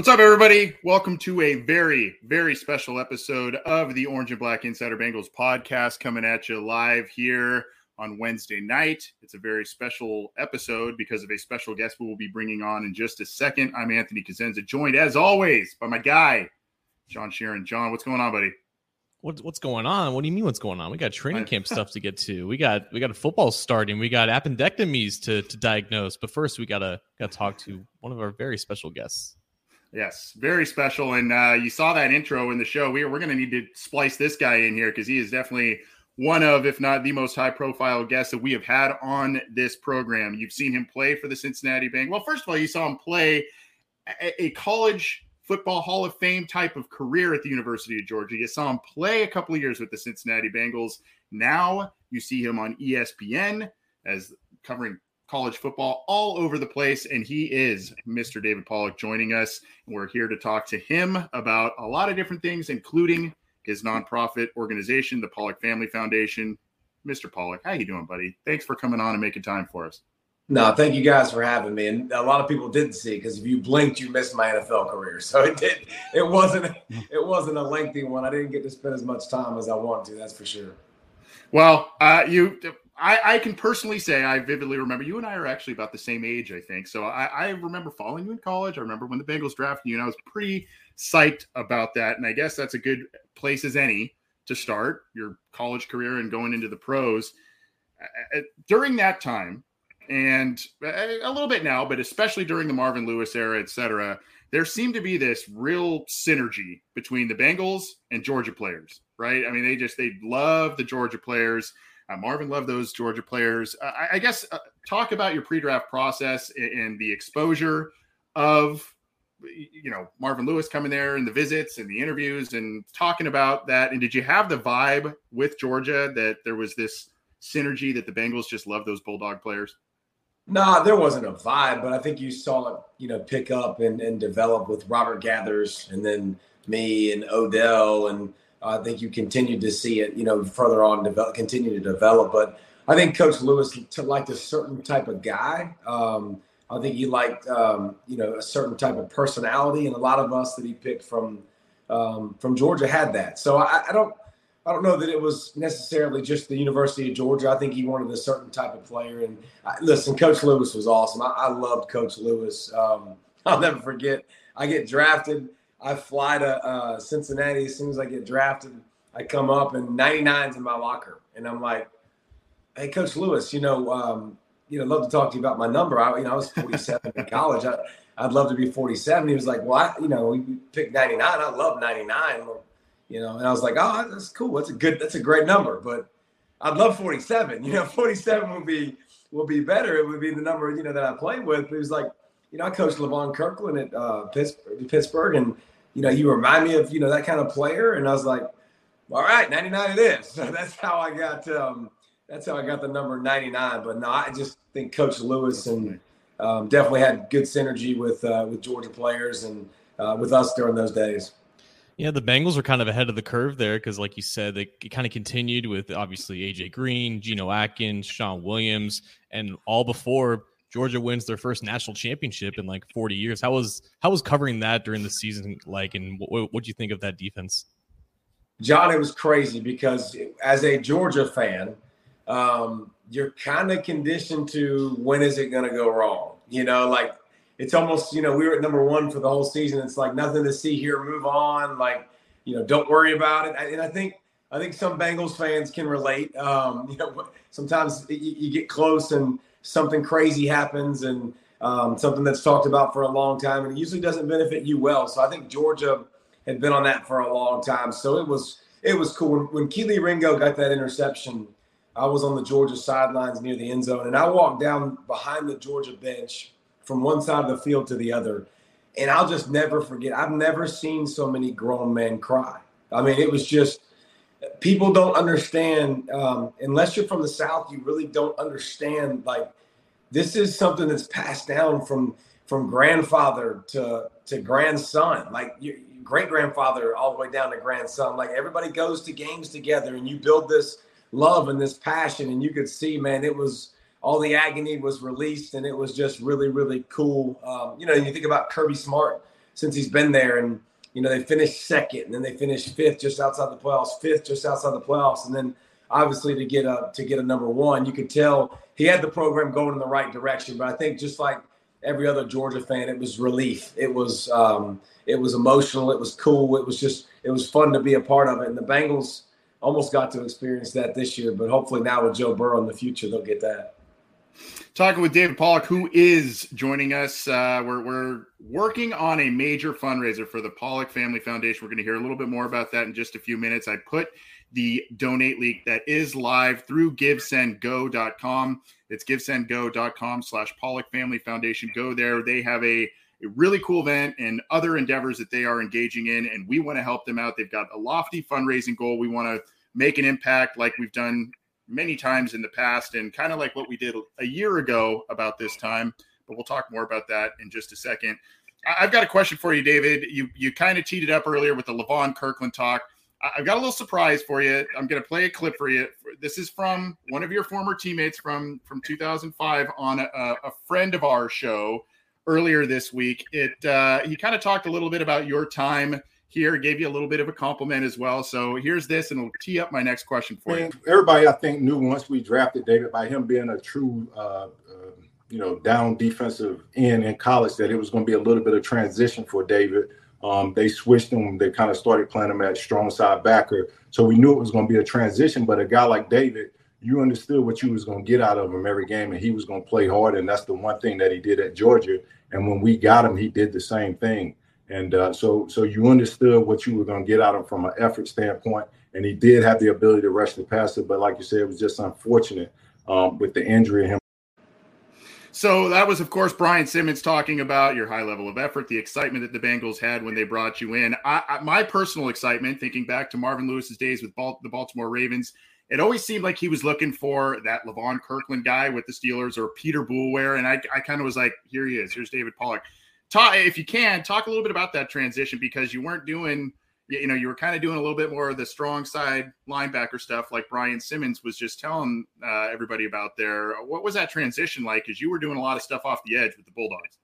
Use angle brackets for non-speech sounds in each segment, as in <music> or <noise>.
What's up, everybody? Welcome to a very, very special episode of the Orange and Black Insider Bengals podcast coming at you live here on Wednesday night. It's a very special episode because of a special guest we will be bringing on in just a second. I'm Anthony Cosenza, joined as always by my guy, John Sheeran. John, what's going on, buddy? What, what's going on? What do you mean? What's going on? We got training camp <laughs> stuff to get to. We got we got a football starting. We got appendectomies to to diagnose. But first, we gotta gotta talk to one of our very special guests. Yes, very special. And uh, you saw that intro in the show. We, we're going to need to splice this guy in here because he is definitely one of, if not the most high profile guests that we have had on this program. You've seen him play for the Cincinnati Bank. Well, first of all, you saw him play a, a college football Hall of Fame type of career at the University of Georgia. You saw him play a couple of years with the Cincinnati Bengals. Now you see him on ESPN as covering college football all over the place. And he is Mr. David Pollack joining us. We're here to talk to him about a lot of different things, including his nonprofit organization, the Pollack Family Foundation. Mr. Pollack, how you doing, buddy? Thanks for coming on and making time for us. No, thank you guys for having me. And a lot of people didn't see because if you blinked, you missed my NFL career. So it did. It wasn't. It wasn't a lengthy one. I didn't get to spend as much time as I wanted to. That's for sure. Well, uh, you I, I, can personally say I vividly remember you and I are actually about the same age, I think. So I, I, remember following you in college. I remember when the Bengals drafted you, and I was pretty psyched about that. And I guess that's a good place as any to start your college career and going into the pros. During that time, and a little bit now, but especially during the Marvin Lewis era, et cetera, there seemed to be this real synergy between the Bengals and Georgia players, right? I mean, they just they love the Georgia players uh, Marvin loved those Georgia players. Uh, I, I, guess uh, talk about your pre-draft process and, and, the exposure of you know Marvin Lewis coming there and the visits and the interviews and talking about that. And did you have the vibe with Georgia that there was this synergy that the Bengals just love those Bulldog players? Nah, there wasn't a vibe, but I think you saw it, you know, pick up and, and develop with Robert Geathers and then me and Odell and I think you continue to see it, you know, further on develop, continue to develop. But I think Coach Lewis liked a certain type of guy. Um, I think he liked, um, you know, a certain type of personality, and a lot of us that he picked from um, from Georgia had that. So I, I, don't, I don't know that it was necessarily just the University of Georgia. I think he wanted a certain type of player. And I, listen, Coach Lewis was awesome. I, I loved Coach Lewis. Um, <laughs> I'll never forget. I get drafted I fly to uh, Cincinnati as soon as I get drafted. I come up and 99's in my locker, and I'm like, "Hey, Coach Lewis, you know, um, you know, love to talk to you about my number. I, you know, I was 47 in <laughs> college. I, would love to be 47." He was like, "Well, I, you know, we picked 99. I love 99." You know, and I was like, "Oh, that's cool. That's a good. That's a great number." But I'd love 47. <laughs> You know, 47 would be will be better. It would be the number you know that I played with. But he was like, you know, I coached Levon Kirkland at uh, Pittsburgh, and you know, you remind me of, you know, that kind of player. And I was like, all right, 99 it is. So <laughs> that's how I got, um, that's how I got the number 99. But no, I just think Coach Lewis and um, definitely had good synergy with, uh, with Georgia players and uh, with us during those days. Yeah, the Bengals were kind of ahead of the curve there because, like you said, they kind of continued with obviously AJ Green, Geno Atkins, Shawn Williams, and all before Georgia wins their first national championship in like 40 years. How was how was covering that during the season like, and what what do you think of that defense? John, it was crazy because as a Georgia fan, um, you're kind of conditioned to when is it going to go wrong? You know, like it's almost you know we were at number one for the whole season. It's like nothing to see here. Move on. Like you know, don't worry about it. And I think I think some Bengals fans can relate. Um, <laughs> you know, sometimes you, you, get close and something crazy happens, and um, something that's talked about for a long time, and it usually doesn't benefit you well. So I think Georgia had been on that for a long time. So it was it was cool when, when Kelee Ringo got that interception. I was on the Georgia sidelines near the end zone, and I walked down behind the Georgia bench from one side of the field to the other. And I'll just never forget. I've never seen so many grown men cry. I mean, it was just people don't understand um, unless you're from the South. You really don't understand. Like this is something that's passed down from from grandfather to to grandson. Like your great grandfather all the way down to grandson. Like everybody goes to games together, and you build this love and this passion. And you could see, man, it was all the agony was released, and it was just really, really cool. Um, you know, you think about Kirby Smart since he's been there, and you know they finished second, and then they finished fifth, just outside the playoffs, fifth, just outside the playoffs, and then obviously to get a to get a number one, you could tell he had the program going in the right direction. But I think just like every other Georgia fan, it was relief. It was um, it was emotional. It was cool. It was just it was fun to be a part of it. And the Bengals almost got to experience that this year, but hopefully now with Joe Burrow in the future, they'll get that. Talking with David Pollack, who is joining us. Uh, we're, we're working on a major fundraiser for the Pollack Family Foundation. We're going to hear a little bit more about that in just a few minutes. I put the donate link that is live through givesendgo.com. It's givesendgo.com slash Pollack Family Foundation. Go there. They have a, a really cool event and other endeavors that they are engaging in, and we want to help them out. They've got a lofty fundraising goal. We want to make an impact like we've done many times in the past and kind of like what we did a year ago about this time. But we'll talk more about that in just a second. I've got a question for you, David. You you kind of teed it up earlier with the Levon Kirkland talk. I've got a little surprise for you. I'm going to play a clip for you. This is from one of your former teammates from from 2005 on a, a friend of our show earlier this week. It uh, he kind of talked a little bit about your time here, gave you a little bit of a compliment as well. So here's this, and it'll tee up my next question for you. Everybody, I think, knew once we drafted David by him being a true, uh, uh, you know, down defensive end in college that it was going to be a little bit of transition for David. Um, they switched him. They kind of started playing him at strong side backer. So we knew it was going to be a transition. But a guy like David, you understood what you was going to get out of him every game, and he was going to play hard. And that's the one thing that he did at Georgia. And when we got him, he did the same thing. And uh, so, so you understood what you were going to get out of him from an effort standpoint, and he did have the ability to rush the passer. But like you said, it was just unfortunate um, with the injury of him. So that was, of course, Brian Simmons talking about your high level of effort, the excitement that the Bengals had when they brought you in. I, I, my personal excitement, thinking back to Marvin Lewis's days with Bal- the Baltimore Ravens, it always seemed like he was looking for that Levon Kirkland guy with the Steelers or Peter Boulware, and I, I kind of was like, here he is. Here's David Pollack talk if you can talk a little bit about that transition because you weren't doing you know you were kind of doing a little bit more of the strong side linebacker stuff like brian simmons was just telling uh, everybody about there. What was that transition like? Because you were doing a lot of stuff off the edge with the bulldogs.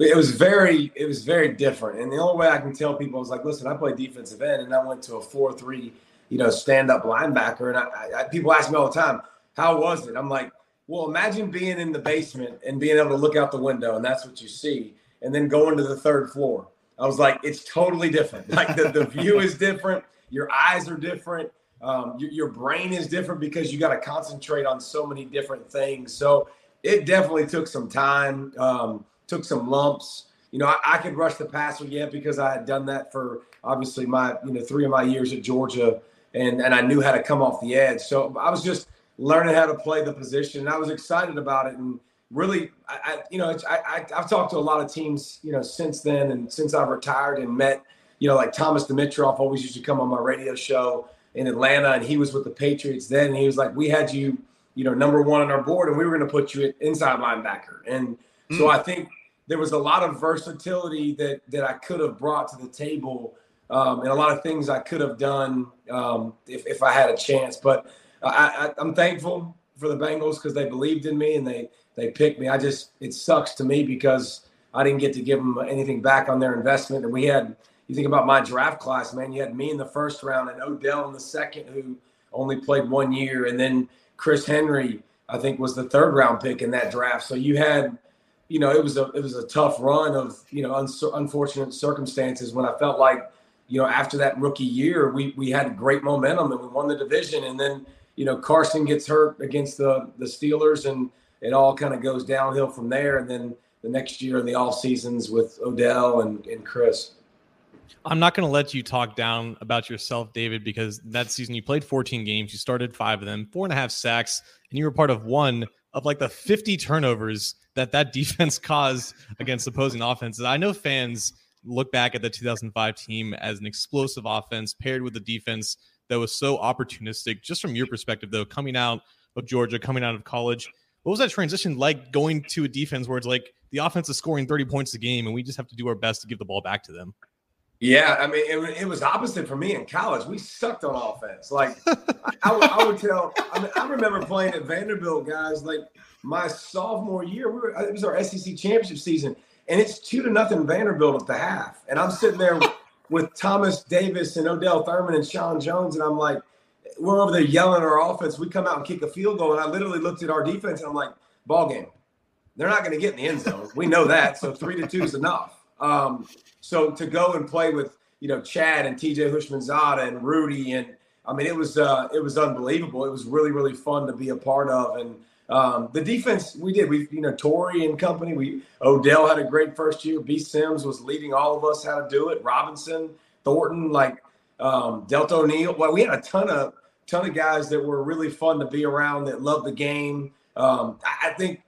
It was very it was very different. And the only way i can tell people is like listen i play defensive end and i went to a 4-3 you know stand up linebacker and I, I, people ask me all the time how was it? I'm like well imagine being in the basement and being able to look out the window and that's what you see and then going to the third floor. I was like, it's totally different. Like the, the view <laughs> is different. Your eyes are different. Um, your, your brain is different because you got to concentrate on so many different things. So it definitely took some time, um, took some lumps. You know, I, I, could rush the passer yet because I had done that for obviously my, you know, three of my years at Georgia and, and I knew how to come off the edge. So I was just learning how to play the position and I was excited about it. And, really, I, I you know, I, I, I've talked to a lot of teams, you know, since then and since I've retired and met, you know, like Thomas Dimitroff always used to come on my radio show in Atlanta, and he was with the Patriots then, and he was like, we had you, you know, number one on our board, and we were going to put you at inside linebacker, and mm. so I think there was a lot of versatility that that I could have brought to the table, um, and a lot of things I could have done um, if if I had a chance, but. I, I, I'm thankful for the Bengals because they believed in me and they they picked me. I just it sucks to me because I didn't get to give them anything back on their investment. And we had you think about my draft class, man. You had me in the first round and Odell in the second, who only played one year, and then Chris Henry, I think, was the third round pick in that draft. So you had you know, it was a it was a tough run of you know un- unfortunate circumstances when I felt like you know after that rookie year we we had great momentum and we won the division and then you know Carson gets hurt against the the Steelers and it all kind of goes downhill from there and then the next year in the off seasons with Odell and, and Chris. I'm not going to let you talk down about yourself, David, because that season you played 14 games, you started five of them, four and a half sacks, and you were part of one of like the 50 turnovers that that <laughs> defense caused against opposing offenses. I know fans look back at the 2005 team as an explosive offense paired with a defense that was so opportunistic. Just from your perspective, though, coming out of Georgia, coming out of college, what was that transition like going to a defense where it's like the offense is scoring 30 points a game and we just have to do our best to give the ball back to them? Yeah, I mean, it, it was opposite for me in college. We sucked on offense. Like, I, I, would, tell. I mean, I remember playing at Vanderbilt, guys. Like my sophomore year, we were. It was our SEC championship season, and it's two to nothing Vanderbilt at the half, and I'm sitting there with Thomas Davis and Odell Thurman and Sean Jones, and I'm like, we're over there yelling our offense. We come out and kick a field goal, and I literally looked at our defense, and I'm like, ball game. They're not going to get in the end zone. We know that. So three to two is enough. Um, so to go and play with you know Chad and TJ Houshmandzadeh and Rudy and I mean it was uh, it was unbelievable. It was really really fun to be a part of and um, the defense we did we you know Torrey and company we Odell had a great first year. B Sims was leading all of us how to do it. Robinson, Thornton, like um, Deltha O'Neal. Well, we had a ton of ton of guys that were really fun to be around that loved the game. Um, I, think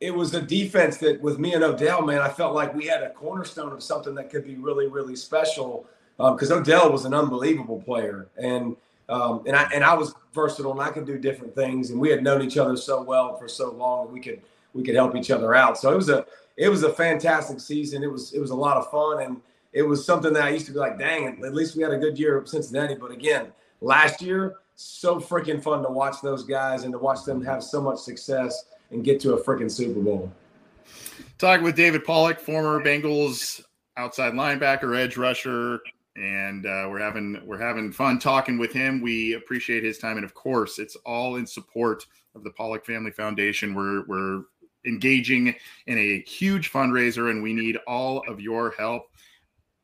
it was a defense that with me and Odell, man, I felt like we had a cornerstone of something that could be really, really special. Because um, Odell was an unbelievable player, and um, and I and I was versatile, and I could do different things. And we had known each other so well for so long, we could we could help each other out. So it was a it was a fantastic season. It was it was a lot of fun, and it was something that I used to be like, dang, at least we had a good year at Cincinnati. But again, last year, so freaking fun to watch those guys and to watch them have so much success and get to a freaking Super Bowl. Talking with David Pollack, former Bengals outside linebacker, edge rusher, and uh, we're having we're having fun talking with him. We appreciate his time, and of course, it's all in support of the Pollack Family Foundation. We're we're engaging in a huge fundraiser, and we need all of your help.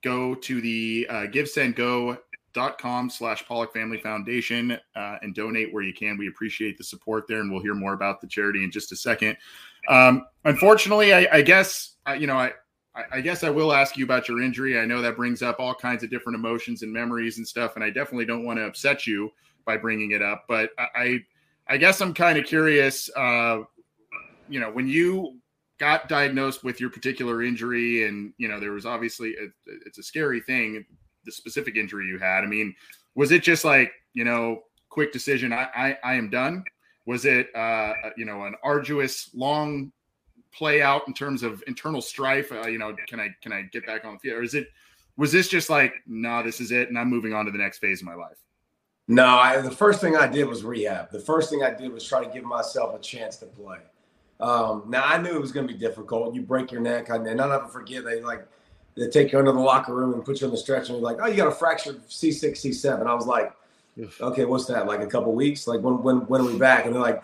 Go to the uh, Give Send Go dot com slash pollack Family Foundation uh, and donate where you can. We appreciate the support there, and we'll hear more about the charity in just a second. Um, unfortunately, I, I guess uh, you know I, I guess I will ask you about your injury. I know that brings up all kinds of different emotions and memories and stuff, and I definitely don't want to upset you by bringing it up. But I I guess I'm kind of curious. Uh, you know, when you got diagnosed with your particular injury, and you know there was obviously a, it's a scary thing the specific injury you had. I mean, was it just like you know, quick decision? I I, I am done. Was it uh, you know an arduous, long play out in terms of internal strife? Uh, you know, can I can I get back on the field, or is it was this just like, no, nah, this is it, and I'm moving on to the next phase of my life? No, I, the first thing I did was rehab. The first thing I did was try to give myself a chance to play. Um, now I knew it was going to be difficult. You break your neck, and I'll never forget. They like they take you into the locker room and put you on the stretcher and you're like, oh, you got a fractured C6, C7. I was like, okay, what's that? Like a couple weeks? Like when when when are we back? And they're like,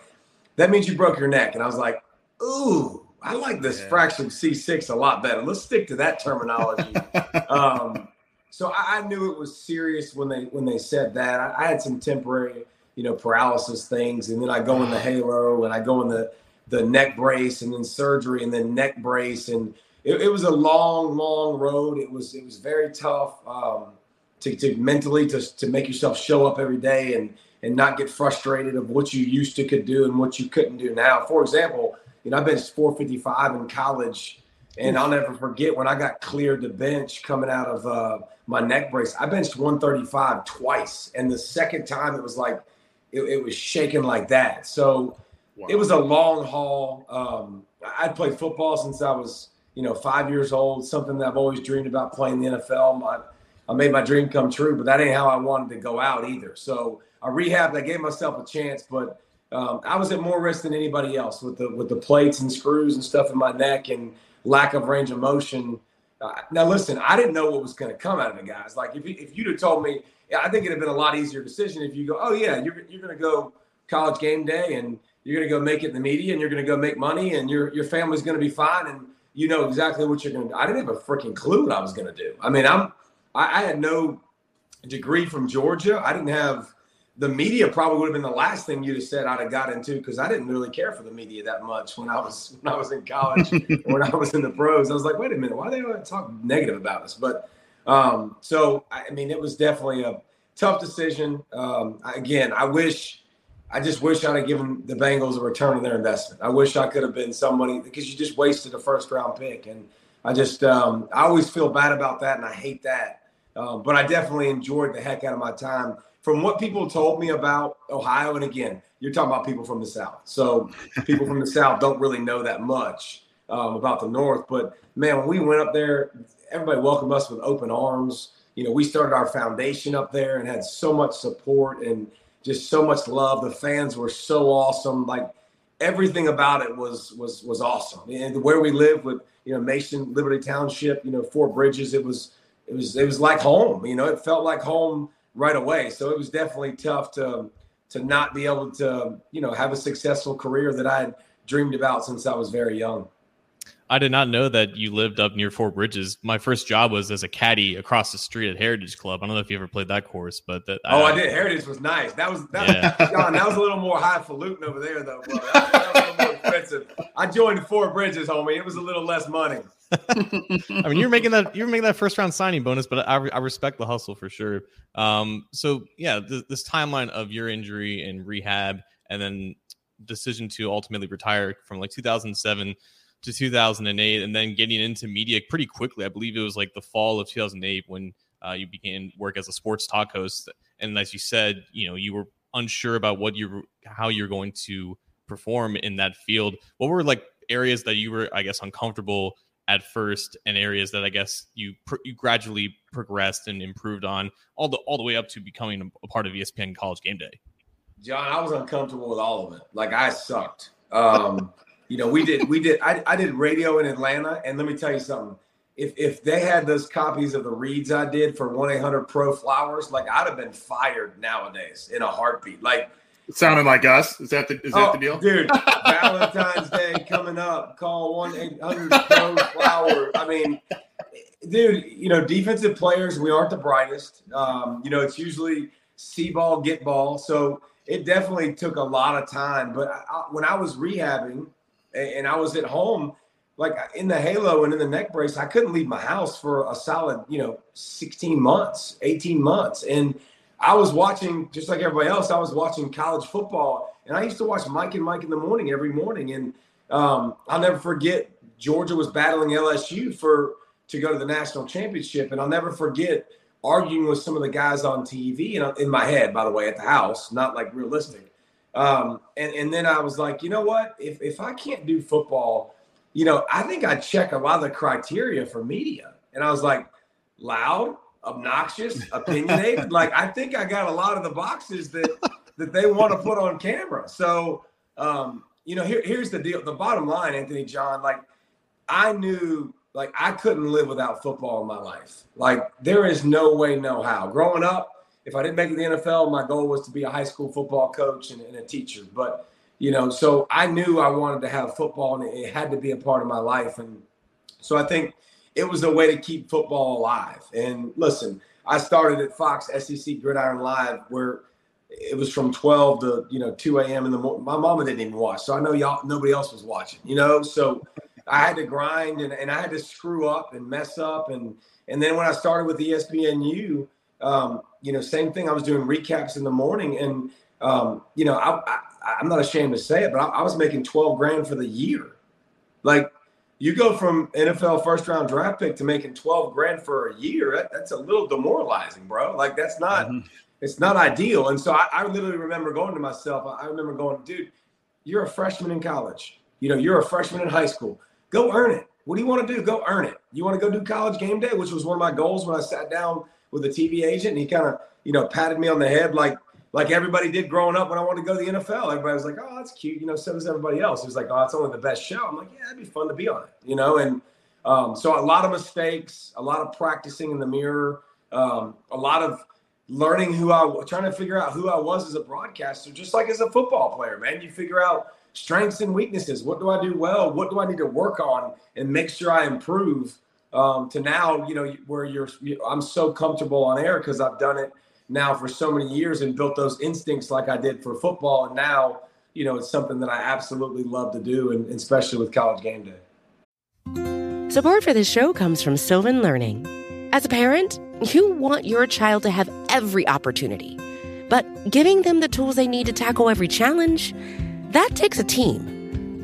that means you broke your neck. And I was like, ooh, I like this yeah. fractured C6 a lot better. Let's stick to that terminology. <laughs> um, so I, I, knew it was serious when they when they said that. I, I, had some temporary, you know, paralysis things, and then I go in the <sighs> halo and I go in the the neck brace and then surgery and then neck brace and it, it, was a long, long road. It was it was very tough um, to, to mentally to, to make yourself show up every day and and not get frustrated of what you used to could do and what you couldn't do now. For example, you know, I benched 455 in college, and I'll never forget when I got cleared to bench coming out of uh, my neck brace. I benched 135 twice, and the second time it was like it, it was shaking like that. So wow. it was a long haul. Um, I'd played football since I was you know, five years old, something that I've always dreamed about playing the NFL. My, I made my dream come true, but that ain't how I wanted to go out either. So I rehabbed. I gave myself a chance, but um, I was at more risk than anybody else with the with the plates and screws and stuff in my neck and lack of range of motion. Uh, now listen, I didn't know what was going to come out of the guys. Like if if you'd have told me, I think it'd have been a lot easier decision if you go, oh yeah, you're you're going to go college game day and you're going to go make it in the media and you're going to go make money and your your family's going to be fine and you know exactly what you're going to do. I didn't have a freaking clue what I was going to do. I mean, I'm I, I, had no degree from Georgia. I didn't have the media. Probably would have been the last thing you'd have said I'd have got into because I didn't really care for the media that much when I was when I was in college <laughs> when I was in the pros. I was like, wait a minute, why do they talk negative about us? But um, so I mean, it was definitely a tough decision. Um, again, I wish I just wish I'd have given the Bengals a return on their investment. I wish I could have been somebody because you just wasted a first round pick. And I just, um, I always feel bad about that and I hate that. Um, but I definitely enjoyed the heck out of my time. From what people told me about Ohio, and again, you're talking about people from the South. So people from the South don't really know that much um, about the North. But man, when we went up there, everybody welcomed us with open arms. You know, we started our foundation up there and had so much support and just so much love. The fans were so awesome. Like everything about it was was was awesome. And where we live with you know Mason Liberty Township, you know Four Bridges, it was it was it was like home. You know, it felt like home right away. So it was definitely tough to to not be able to you know have a successful career that I had dreamed about since I was very young. I did not know that you lived up near Four Bridges. My first job was as a caddy across the street at Heritage Club. I don't know if you ever played that course, but that, oh, I, I did. Heritage was nice. That was that, yeah. John. That was a little more highfalutin over there, though. Bro. That, that was a little more expensive. I joined Four Bridges, homie. It was a little less money. <laughs> I mean, you're making that you're making that first round signing bonus, but I, I respect the hustle for sure. Um, so yeah, th- this timeline of your injury and rehab, and then decision to ultimately retire from like 2007 to 2008 and then getting into media pretty quickly. I believe it was like the fall of 2008 when uh, you began work as a sports talk host. And as you said, you know, you were unsure about what you how you're going to perform in that field. What were like areas that you were, I guess, uncomfortable at first, and areas that I guess you pr- you gradually progressed and improved on, all the all the way up to becoming a part of ESPN College Game Day. John, I was uncomfortable with all of it. Like I sucked. Um, you know, we did we did I, I did radio in Atlanta, and let me tell you something. If if they had those copies of the reads I did for one eight hundred Pro Flowers, like I'd have been fired nowadays in a heartbeat. Like it sounded like us. Is that the is that oh, the deal, dude? <laughs> Valentine's Day coming up. Call one eight hundred Pro Flower. I mean, dude, you know, defensive players we aren't the brightest. Um, you know, it's usually see ball, get ball. So it definitely took a lot of time. But I, when I was rehabbing and I was at home, like in the halo and in the neck brace, I couldn't leave my house for a solid, you know, 16 months, 18 months. And I was watching, just like everybody else, I was watching college football. And I used to watch Mike and Mike in the morning every morning. And um, I'll never forget Georgia was battling LSU for to go to the national championship. And I'll never forget arguing with some of the guys on TV and in my head, by the way, at the house, not like realistic. Um, and, and then I was like, you know what? If, if I can't do football, you know, I think I check a lot of the criteria for media. And I was like, loud, obnoxious, <laughs> opinionated. like, I think I got a lot of the boxes that, that they want to put on camera. So, um, you know, here, here's the deal. The bottom line, Anthony John, like, I knew like I couldn't live without football in my life. Like there is no way, no how. Growing up, if I didn't make it to the NFL, my goal was to be a high school football coach and, and, a teacher. But you know, so I knew I wanted to have football, and it had to be a part of my life. And so I think it was a way to keep football alive. And listen, I started at Fox SEC Gridiron Live, where it was from 12 to you know 2 a.m. in the morning. My mama didn't even watch, so I know y'all nobody else was watching. You know, so I had to grind and, and I had to screw up and mess up and and then when I started with ESPNU um, you know, same thing. I was doing recaps in the morning, and um, you know, I, I, am not ashamed to say it, but I, I, was making 12 grand for the year. Like, you go from NFL first round draft pick to making 12 grand for a year. That, that's a little demoralizing, bro. Like, that's not. Mm-hmm. It's not ideal. And so I, I literally remember going to myself. I remember going, dude, you're a freshman in college. You know, you're a freshman in high school. Go earn it. What do you want to do? Go earn it. You want to go do college game day, which was one of my goals when I sat down with a TV agent, and he kind of you know patted me on the head like like everybody did growing up when I wanted to go to the NFL. Everybody was like, "Oh, that's cute," you know. So does everybody else. It was like, "Oh, it's only the best show." I'm like, "Yeah, it'd be fun to be on it," you know. And um, so a lot of mistakes, a lot of practicing in the mirror, um, a lot of learning who I was trying to figure out who I was as a broadcaster, just like as a football player, man. You figure out strengths and weaknesses. What do I do well? What do I need to work on and make sure I improve? Um, to now, you know, where you're, I'm so comfortable on air because I've done it now for so many years and built those instincts like I did for football. And now, you know, it's something that I absolutely love to do, and especially with college game day. Support for this show comes from Sylvan Learning. As a parent, you want your child to have every opportunity, but giving them the tools they need to tackle every challenge, that takes a team.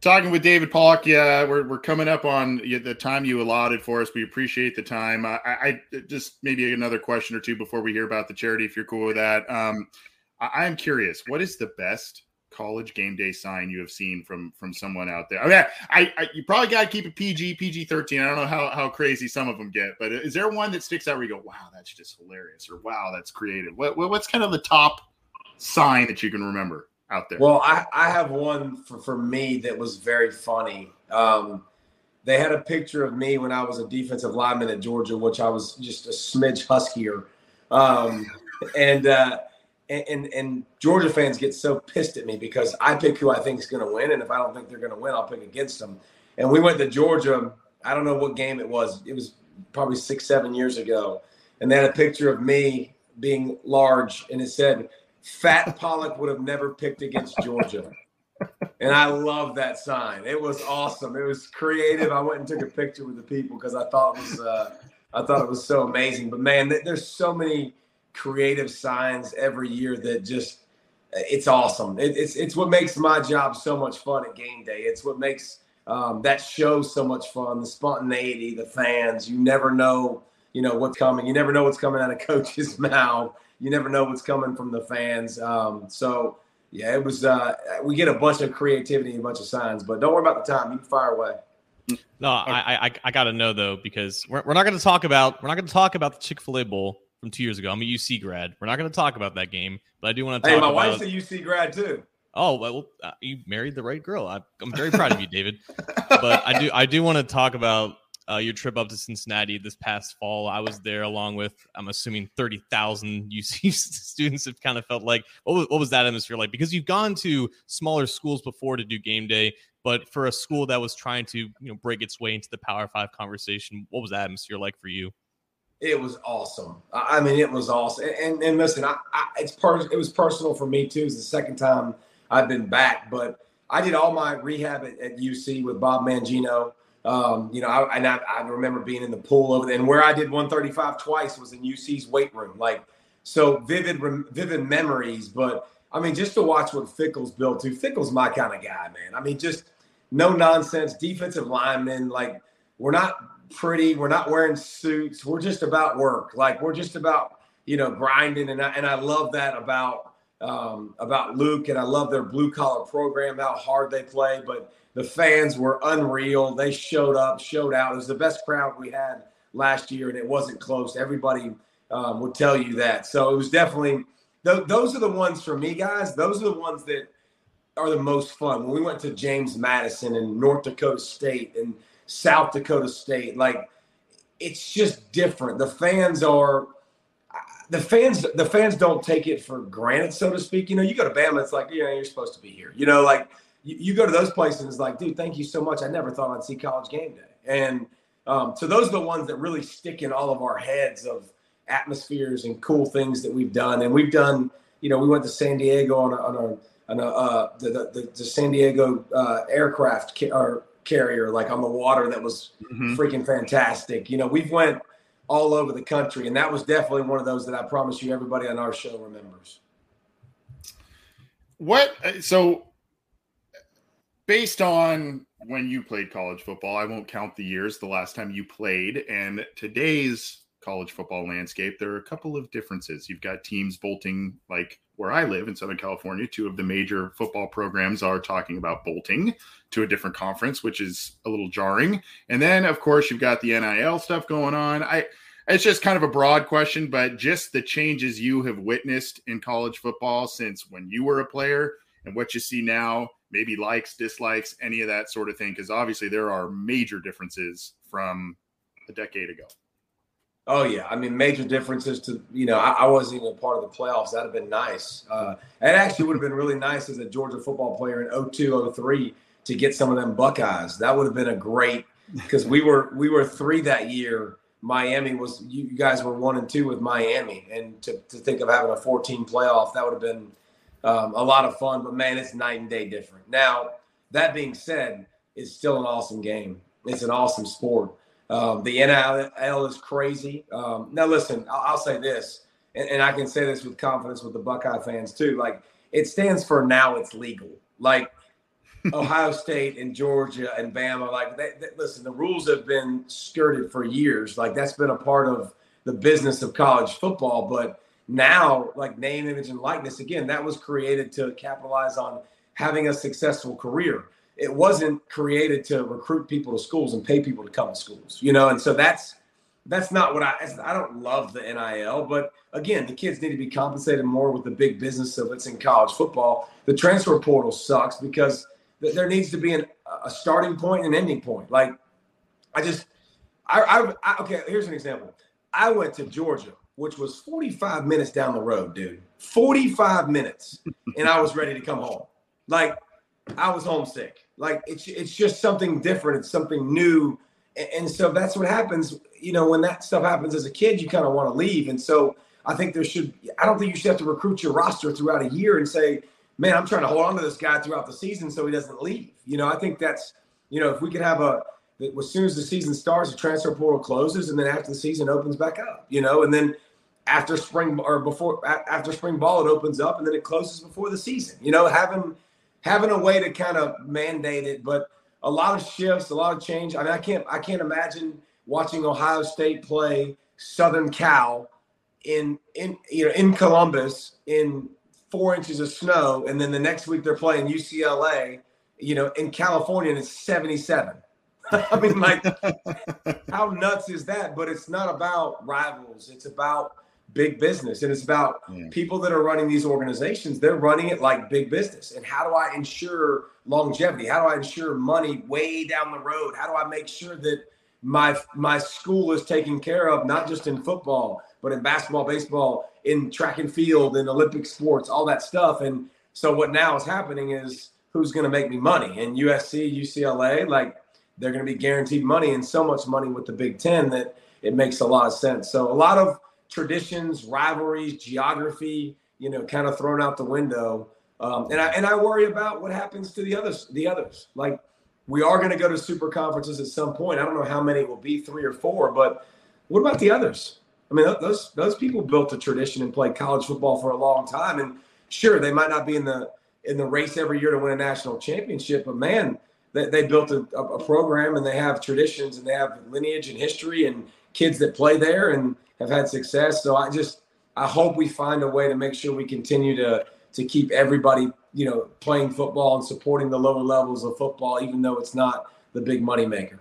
Talking with David Pollack. yeah, we're, we're coming up on the time you allotted for us. We appreciate the time. I, I just maybe another question or two before we hear about the charity, if you're cool with that. Um, I, am curious, what is the best college game day sign you have seen from from someone out there? I mean, I, I you probably got to keep it PG, PG 13. I don't know how, how crazy some of them get, but is there one that sticks out where you go, wow, that's just hilarious, or wow, that's creative? What, what's kind of the top sign that you can remember? Out there? Well, I, I have one for, for me that was very funny. Um, they had a picture of me when I was a defensive lineman at Georgia, which I was just a smidge huskier. Um, and, uh, and, and Georgia fans get so pissed at me because I pick who I think is going to win, and if I don't think they're going to win, I'll pick against them. And we went to Georgia. I don't know what game it was. It was probably six, seven years ago, and they had a picture of me being large, and it said Fat Pollack would have never picked against Georgia. And I love that sign. It was awesome. It was creative. I went and took a picture with the people because I thought it was uh, I thought it was so amazing. But man, there's so many creative signs every year that just it's awesome. It, it's it's what makes my job so much fun at game day. It's what makes um, that show so much fun. The spontaneity, the fans. You never know, you know what's coming. You never know what's coming out of <laughs> coach's mouth you never know what's coming from the fans. Um, so yeah, it was. Uh, we get a bunch of creativity and a bunch of signs, but don't worry about the time. You can fire away. No, I I, I got to know though because we're, we're not going to talk about we're not going to talk about the Chick Fil A Bowl from two years ago. I'm a UC grad. We're not going to talk about that game, but I do want to talk. About Hey, my about, wife's a UC grad too. Oh well, uh, you married the right girl. I, am very proud of you, David. but I do I do want to talk about uh, your trip up to Cincinnati this past fall. I was there along with, I'm assuming, 30,000 UC <laughs> students. Have kind of felt like, what was, what was that atmosphere like? Because you've gone to smaller schools before to do game day, but for a school that was trying to, you know, break its way into the Power Five conversation, what was that atmosphere like for you? It was awesome. I mean, it was awesome. And and, and listen, I, I, it's per, it was personal for me too. It's the second time I've been back, but I did all my rehab at, at UC with Bob Mangine. Um, you know, I, and I, I, remember being in the pool over there, and where I did 135 twice was in UC's weight room. Like, so vivid, vivid memories. But I mean, just to watch what Fickell's built to. Fickell's my kind of guy, man. I mean, just no nonsense defensive lineman. Like, we're not pretty. We're not wearing suits. We're just about work. Like, we're just about you know grinding, and I, and I love that about um, about Luke, and I love their blue collar program, how hard they play, but the fans were unreal. They showed up, showed out. It was the best crowd we had last year, and it wasn't close. Everybody um, would tell you that. So it was definitely th- those are the ones for me, guys. Those are the ones that are the most fun. When we went to James Madison and North Dakota State and South Dakota State, like it's just different. The fans are the fans the fans don't take it for granted, so to speak. You know, you go to Bama, it's like, yeah, you're supposed to be here. You know, like you, you go to those places, it's like, dude, thank you so much. I never thought I'd see college game day. And um, so those are the ones that really stick in all of our heads of atmospheres and cool things that we've done. And we've done, you know, we went to San Diego on a, on a, on a uh, the, the, the, San Diego uh, aircraft ca- or carrier, like on the water, that was mm-hmm. freaking fantastic. You know, we've went all over the country, and that was definitely one of those that I promise you everybody on our show remembers. What uh, so based on when you played college football, I won't count the years the last time you played and today's college football landscape, there are a couple of differences. You've got teams bolting, like where I live in Southern California, two of the major football programs are talking about bolting to a different conference, which is a little jarring. And then, of course, you've got the NIL stuff going on. I it's just kind of a broad question, but just the changes you have witnessed in college football since when you were a player and what you see now, maybe likes, dislikes, any of that sort of thing, because obviously there are major differences from a decade ago. Oh yeah, I mean major differences to you know I, I wasn't even a part of the playoffs. That'd have been nice. Uh, it actually would have been really nice as a Georgia football player in 02, 03 to get some of them Buckeyes. That would have been a great because we were we were three that year. Miami was you guys were one and two with Miami, and to, to think of having a 14 playoff that would have been um, a lot of fun. But man, it's night and day different. Now that being said, it's still an awesome game. It's an awesome sport. Um, the NIL is crazy. Um, now, listen, I'll, I'll say this, and, and, I can say this with confidence with the Buckeye fans too. Like, it stands for now it's legal. Like, <laughs> Ohio State and Georgia and Bama, like, they, they, listen, the rules have been skirted for years. Like, that's been a part of the business of college football. But now, like, name, image, and likeness, again, that was created to capitalize on having a successful career it wasn't created to recruit people to schools and pay people to come to schools, you know. And so that's that's not what I I don't love the NIL, but again, the kids need to be compensated more with the big business of it's in college football. The transfer portal sucks because th- there needs to be an, a starting point and an ending point. Like I just I, I, I okay, here's an example. I went to Georgia, which was 45 minutes down the road, dude. 45 minutes, and I was ready to come home. Like I was homesick. Like it's it's just something different. It's something new, and, and so that's what happens. You know, when that stuff happens as a kid, you kind of want to leave. And so I think there should. I don't think you should have to recruit your roster throughout a year and say, "Man, I'm trying to hold on to this guy throughout the season so he doesn't leave." You know, I think that's you know if we could have a as soon as the season starts, the transfer portal closes, and then after the season opens back up. You know, and then after spring or before after spring ball, it opens up, and then it closes before the season. You know, having having a way to kind of mandate it, but a lot of shifts, a lot of change. I mean, I can't I can't imagine watching Ohio State play Southern Cal in in you know in Columbus in four inches of snow, and then the next week they're playing UCLA, you know, in California and it's 77. <laughs> I mean, like, how nuts is that? But it's not about rivals. It's about big business. And it's about yeah. people that are running these organizations. They're running it like big business. And how do i ensure longevity? How do i ensure money way down the road? How do i make sure that my my school is taken care of not just in football but in basketball baseball in track and field in olympic sports all that stuff? And so what now is happening is who's going to make me money? And usc ucla like they're going to be guaranteed money and so much money with the big 10 that it makes a lot of sense. So a lot of traditions, rivalries, geography, you know, kind of thrown out the window. Um, and I and I worry about what happens to the others. The others, like we are going to go to super conferences at some point. I don't know how many will be, three or four. But what about the others? I mean, those those people built a tradition and played college football for a long time. And sure, they might not be in the in the race every year to win a national championship, but man, they, they built a, a program and they have traditions and they have lineage and history and kids that play there and have had success. So I just I hope we find a way to make sure we continue to to keep everybody you know playing football and supporting the lower levels of football, even though it's not the big money maker.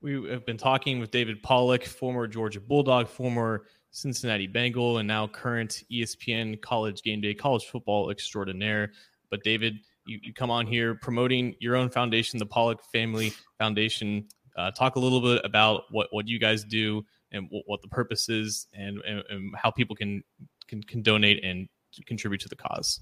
We have been talking with David Pollack, former Georgia Bulldog, former Cincinnati Bengal, and now current ESPN College Game Day college football extraordinaire. But David, you, you come on here promoting your own foundation, the Pollack Family Foundation. Uh, talk a little bit about what, what you guys do and what, what the purpose is and, and, and, how people can, can, can donate and contribute to the cause.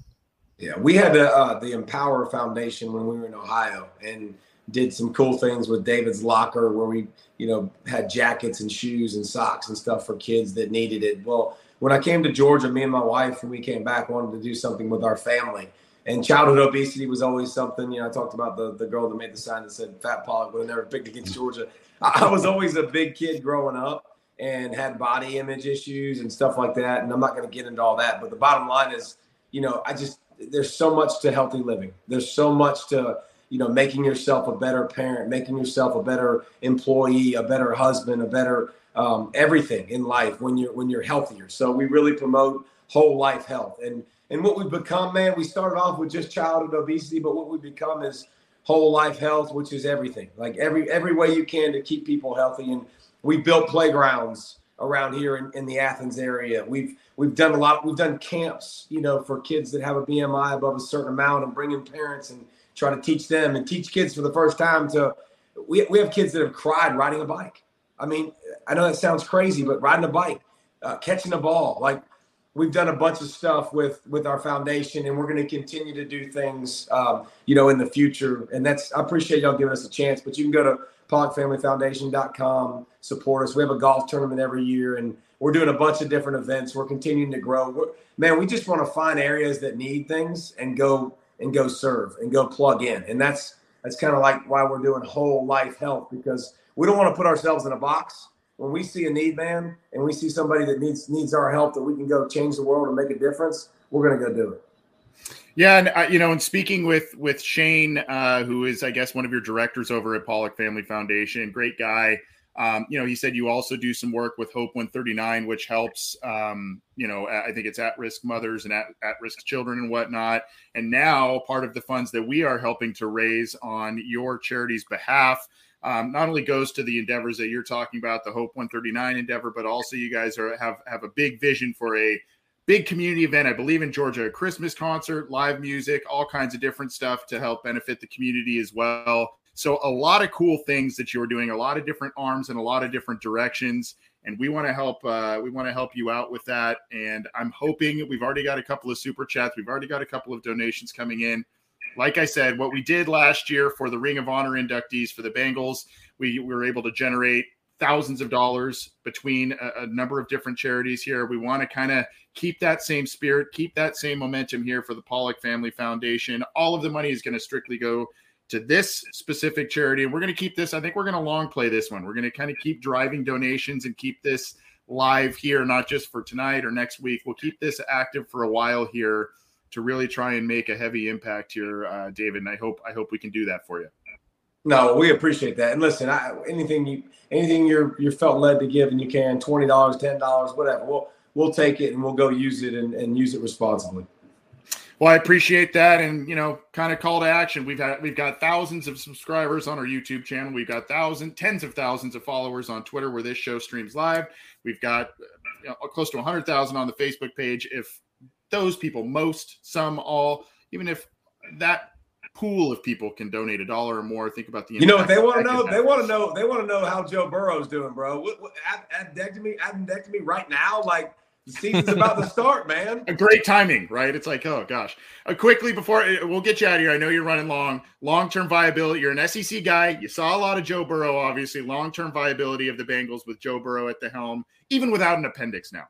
Yeah, we had the, uh, the Empower Foundation when we were in Ohio and did some cool things with David's Locker where we, you know, had jackets and shoes and socks and stuff for kids that needed it. Well, when I came to Georgia, me and my wife, when we came back, wanted to do something with our family. And childhood obesity was always something. You know, I talked about the, the girl that made the sign that said Fat Pollack would have never picked against Georgia. I was always a big kid growing up and had body image issues and stuff like that. And I'm not going to get into all that. But the bottom line is, you know, I just, there's so much to healthy living. There's so much to, you know, making yourself a better parent, making yourself a better employee, a better husband, a better um, everything in life when you're when you're healthier. So we really promote whole life health. And and what we've become, man, we started off with just childhood obesity, but what we've become is whole life health, which is everything. Like every every way you can to keep people healthy. And we built playgrounds around here in, in the Athens area. We've we've done a lot. We've done camps, you know, for kids that have a BMI above a certain amount, and bringing parents and try to teach them and teach kids for the first time to. We we have kids that have cried riding a bike. I mean, I know that sounds crazy, but riding a bike, uh, catching a ball, like we've done a bunch of stuff with with our foundation, and we're going to continue to do things, um, you know, in the future. And that's I appreciate y'all giving us a chance. But you can go to PollackFamilyFoundation.com, support us. We have a golf tournament every year, and we're doing a bunch of different events. We're continuing to grow. We're, man, we just want to find areas that need things and go and go serve and go plug in. And that's that's kind of like why we're doing whole life health because we don't want to put ourselves in a box when we see a need man and we see somebody that needs needs our help that we can go change the world and make a difference, we're going to go do it. Yeah, and uh, you know, and speaking with with Shane, uh, who is I guess one of your directors over at Pollack Family Foundation, great guy. Um, you know, he said you also do some work with Hope 139, which helps, um, you know, I think it's at risk mothers and at, at risk children and whatnot. And now part of the funds that we are helping to raise on your charity's behalf um, not only goes to the endeavors that you're talking about, the Hope 139 endeavor, but also you guys are have have a big vision for a big community event. I believe in Georgia, a Christmas concert, live music, all kinds of different stuff to help benefit the community as well. So a lot of cool things that you're doing, a lot of different arms in a lot of different directions, and we want to help. Uh, we want to help you out with that. And I'm hoping we've already got a couple of super chats. We've already got a couple of donations coming in like I said, what we did last year for the Ring of Honor inductees for the Bengals, we, we were able to generate thousands of dollars between a, a number of different charities here. We want to kind of keep that same spirit, keep that same momentum here for the Pollack Family Foundation. All of the money is going to strictly go to this specific charity. And we're going to keep this, I think we're going to long play this one. We're going to kind of keep driving donations and keep this live here, not just for tonight or next week. We'll keep this active for a while here to really try and make a heavy impact here, uh, David. And I hope I hope we can do that for you. No, we appreciate that. And listen, I, anything you anything you're you're felt led to give and you can twenty dollars, ten dollars, whatever. We'll we'll take it and we'll go use it and, and use it responsibly. Well, I appreciate that, and you know, kind of call to action. We've had we've got thousands of subscribers on our YouTube channel. We've got thousands, tens of thousands of followers on Twitter, where this show streams live. We've got you know, close to hundred thousand on the Facebook page. If those people, most, some, all, even if that pool of people can donate a dollar or more. Think about the you know they want to know. They want to know. They want to know how Joe Burrow's doing, bro. What, what, appendectomy, appendectomy right now, like. The season's about to start, <laughs> man. A great timing, right? It's like, oh gosh. Uh, quickly before uh, we'll get you out of here, I know you're running long. Long term viability. You're an SEC guy. You saw a lot of Joe Burrow, obviously. Long term viability of the Bengals with Joe Burrow at the helm, even without an appendix now.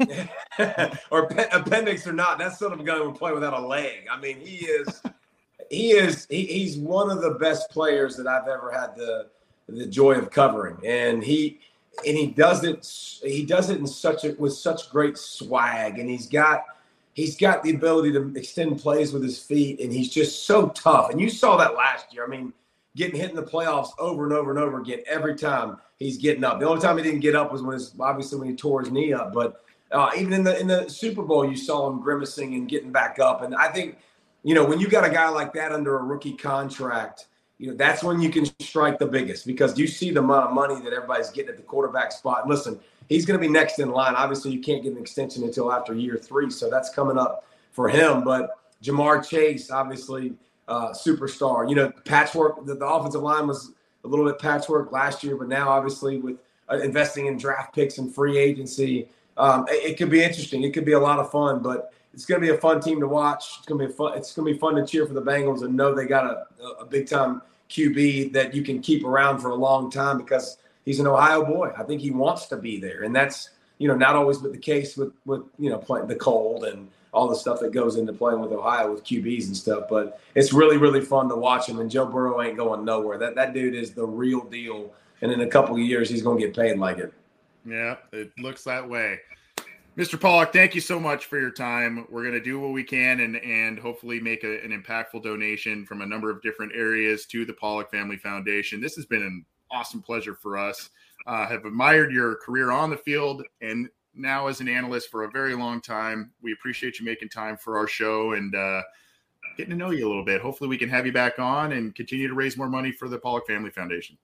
<laughs> or appendix or not, that's still going to play without a leg. I mean, he is, <laughs> he is, he, he's one of the best players that I've ever had the the joy of covering, and he and he does it, he does it in such a with such great swag, and he's got he's got the ability to extend plays with his feet, and he's just so tough. And you saw that last year. I mean, getting hit in the playoffs over and over and over again every time he's getting up. The only time he didn't get up was when his obviously when he tore his knee up, but uh, even in the in the Super Bowl, you saw him grimacing and getting back up. And I think, you know, when you got a guy like that under a rookie contract, you know, that's when you can strike the biggest because you see the amount of money that everybody's getting at the quarterback spot. And listen, he's going to be next in line. Obviously, you can't get an extension until after year three, so that's coming up for him. But Ja'Marr Chase, obviously, uh, superstar. You know, patchwork. The, the, offensive line was a little bit patchwork last year, but now obviously with uh, investing in draft picks and free agency, um, it, it, could be interesting. It could be a lot of fun, but it's going to be a fun team to watch. It's going to be fun. It's going to be fun to cheer for the Bengals and know they got a, a big time QB that you can keep around for a long time because he's an Ohio boy. I think he wants to be there, and that's you know not always but the case with with you know playing the cold and all the stuff that goes into playing with Ohio with QBs and stuff. But it's really really fun to watch him. And Joe Burrow ain't going nowhere. That that dude is the real deal. And in a couple of years, he's going to get paid like it. Yeah, it looks that way. Mr. Pollack, thank you so much for your time. We're going to do what we can and and hopefully make a, an impactful donation from a number of different areas to the Pollack Family Foundation. This has been an awesome pleasure for us. Uh, have admired your career on the field and now as an analyst for a very long time. We appreciate you making time for our show and uh, getting to know you a little bit. Hopefully, we can have you back on and continue to raise more money for the Pollack Family Foundation.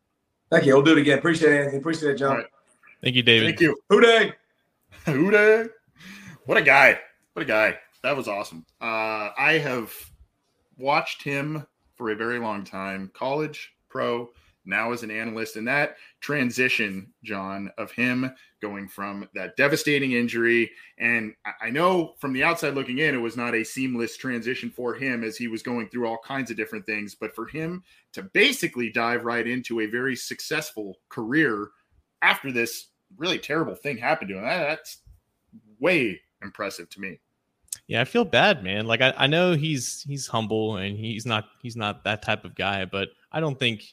Thank you. We'll do it again. Appreciate it, Anthony. Appreciate it, John. Thank you, David. Thank you. Who Dey? <laughs> What a guy. What a guy. That was awesome. Uh, I have watched him for a very long time, college, pro, now as an analyst. And that transition, John, of him going from that devastating injury. And I know from the outside looking in, it was not a seamless transition for him as he was going through all kinds of different things. But for him to basically dive right into a very successful career after this really terrible thing happened to him, that's way impressive to me. Yeah, I feel bad, man. Like I, I know he's he's humble and he's not he's not that type of guy, but I don't think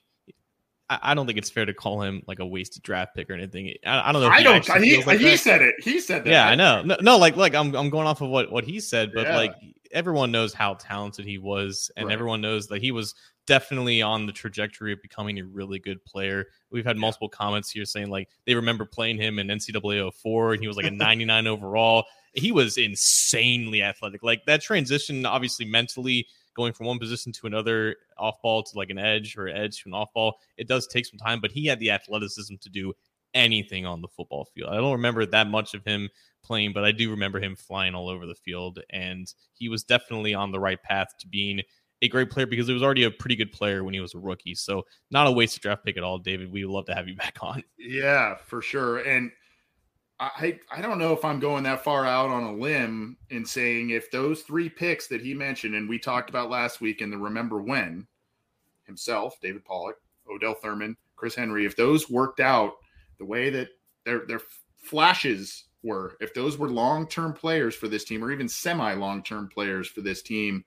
I don't think it's fair to call him like a wasted draft pick or anything. I, I don't know. I don't. He, like he said it. He said that. Yeah, I know. No, no, like like I'm I'm going off of what what he said, but yeah. like everyone knows how talented he was, and right. everyone knows that he was definitely on the trajectory of becoming a really good player. We've had multiple comments here saying like they remember playing him in NCAA 04 and he was like a <laughs> 99 overall. He was insanely athletic. Like that transition, obviously mentally going from one position to another off ball to like an edge or edge to an off ball. It does take some time, but he had the athleticism to do anything on the football field. I don't remember that much of him playing, but I do remember him flying all over the field. And he was definitely on the right path to being a great player because he was already a pretty good player when he was a rookie. So not a wasted draft pick at all, David. We'd love to have you <laughs> back on. Yeah, for sure. And I I don't know if I'm going that far out on a limb in saying if those three picks that he mentioned and we talked about last week in the Remember When himself, David Pollack, Odell Thurman, Chris Henry, if those worked out the way that their their flashes were, if those were long term players for this team or even semi long term players for this team,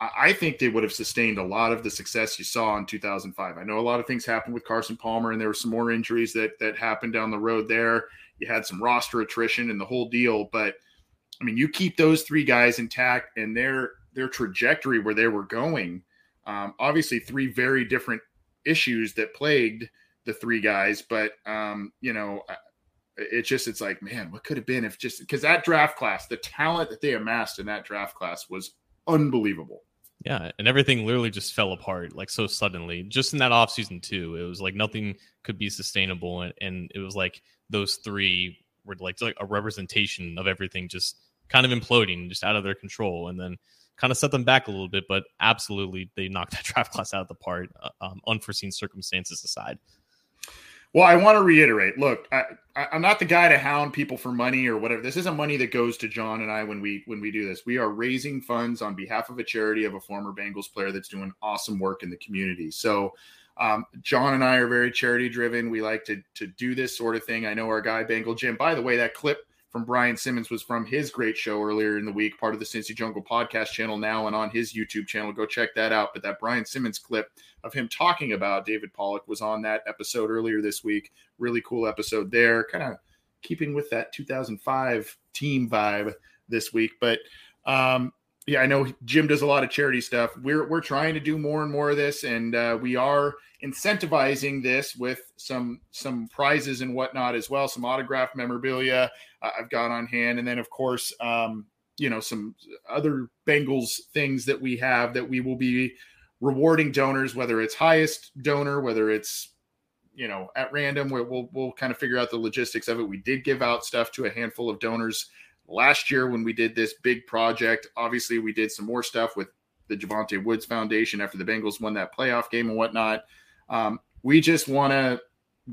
I think they would have sustained a lot of the success you saw in 2005. I know a lot of things happened with Carson Palmer, and there were some more injuries that that happened down the road there. You had some roster attrition and the whole deal, but I mean, you keep those three guys intact and their their trajectory where they were going. Um, obviously, three very different issues that plagued the three guys, but um, you know, it's just it's like, man, what could have been if just because that draft class, the talent that they amassed in that draft class was unbelievable. Yeah, and everything literally just fell apart like so suddenly. Just in that offseason too. It was like nothing could be sustainable and, and it was like those three were like, like a representation of everything just kind of imploding, just out of their control, and then kind of set them back a little bit. But absolutely, they knocked <laughs> that draft class out of the park, uh, um, unforeseen circumstances aside. Well, I want to reiterate. Look, I, am not the guy to hound people for money or whatever. This isn't money that goes to John and I when we when we do this. We are raising funds on behalf of a charity of a former Bengals player that's doing awesome work in the community. So um, John and I are very charity driven. We like to to do this sort of thing. I know our guy Bengal Jim. By the way, that clip from Brian Simmons was from his great show earlier in the week, part of the Cincy Jungle podcast channel now and on his YouTube channel. Go check that out. But that Brian Simmons clip of him talking about David Pollack was on that episode earlier this week. Really cool episode there, kind of keeping with that 2005 team vibe this week. But um, yeah, I know Jim does a lot of charity stuff. We're we're trying to do more and more of this, and uh, we are incentivizing this with some some prizes and whatnot as well, some autograph memorabilia uh, I've got on hand, and then of course, um, you know, some other Bengals things that we have that we will be rewarding donors, whether it's highest donor, whether it's you know at random. We'll we'll, we'll kind of figure out the logistics of it. We did give out stuff to a handful of donors last year when we did this big project. Obviously, we did some more stuff with the Javante Woods Foundation after the Bengals won that playoff game and whatnot. Um, we just want to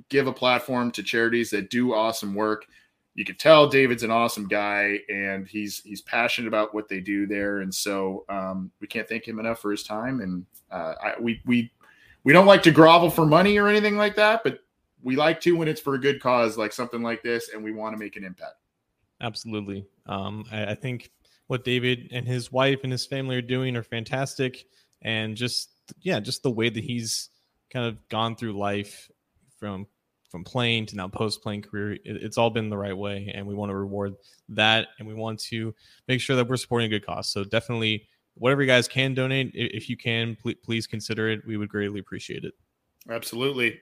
give a platform to charities that do awesome work. You can tell David's an awesome guy and he's he's passionate about what they do there, and so um, we can't thank him enough for his time. And uh, I, we we we don't like to grovel for money or anything like that, but we like to when it's for a good cause, like something like this, and we want to make an impact. Absolutely. Um, I, I think what David and his wife and his family are doing are fantastic, and just yeah, just the way that he's kind of gone through life from from playing to now post playing career, it, it's all been the right way, and we want to reward that, and we want to make sure that we're supporting a good cause. So definitely, whatever you guys can donate, if you can, please, please consider it. We would greatly appreciate it. Absolutely.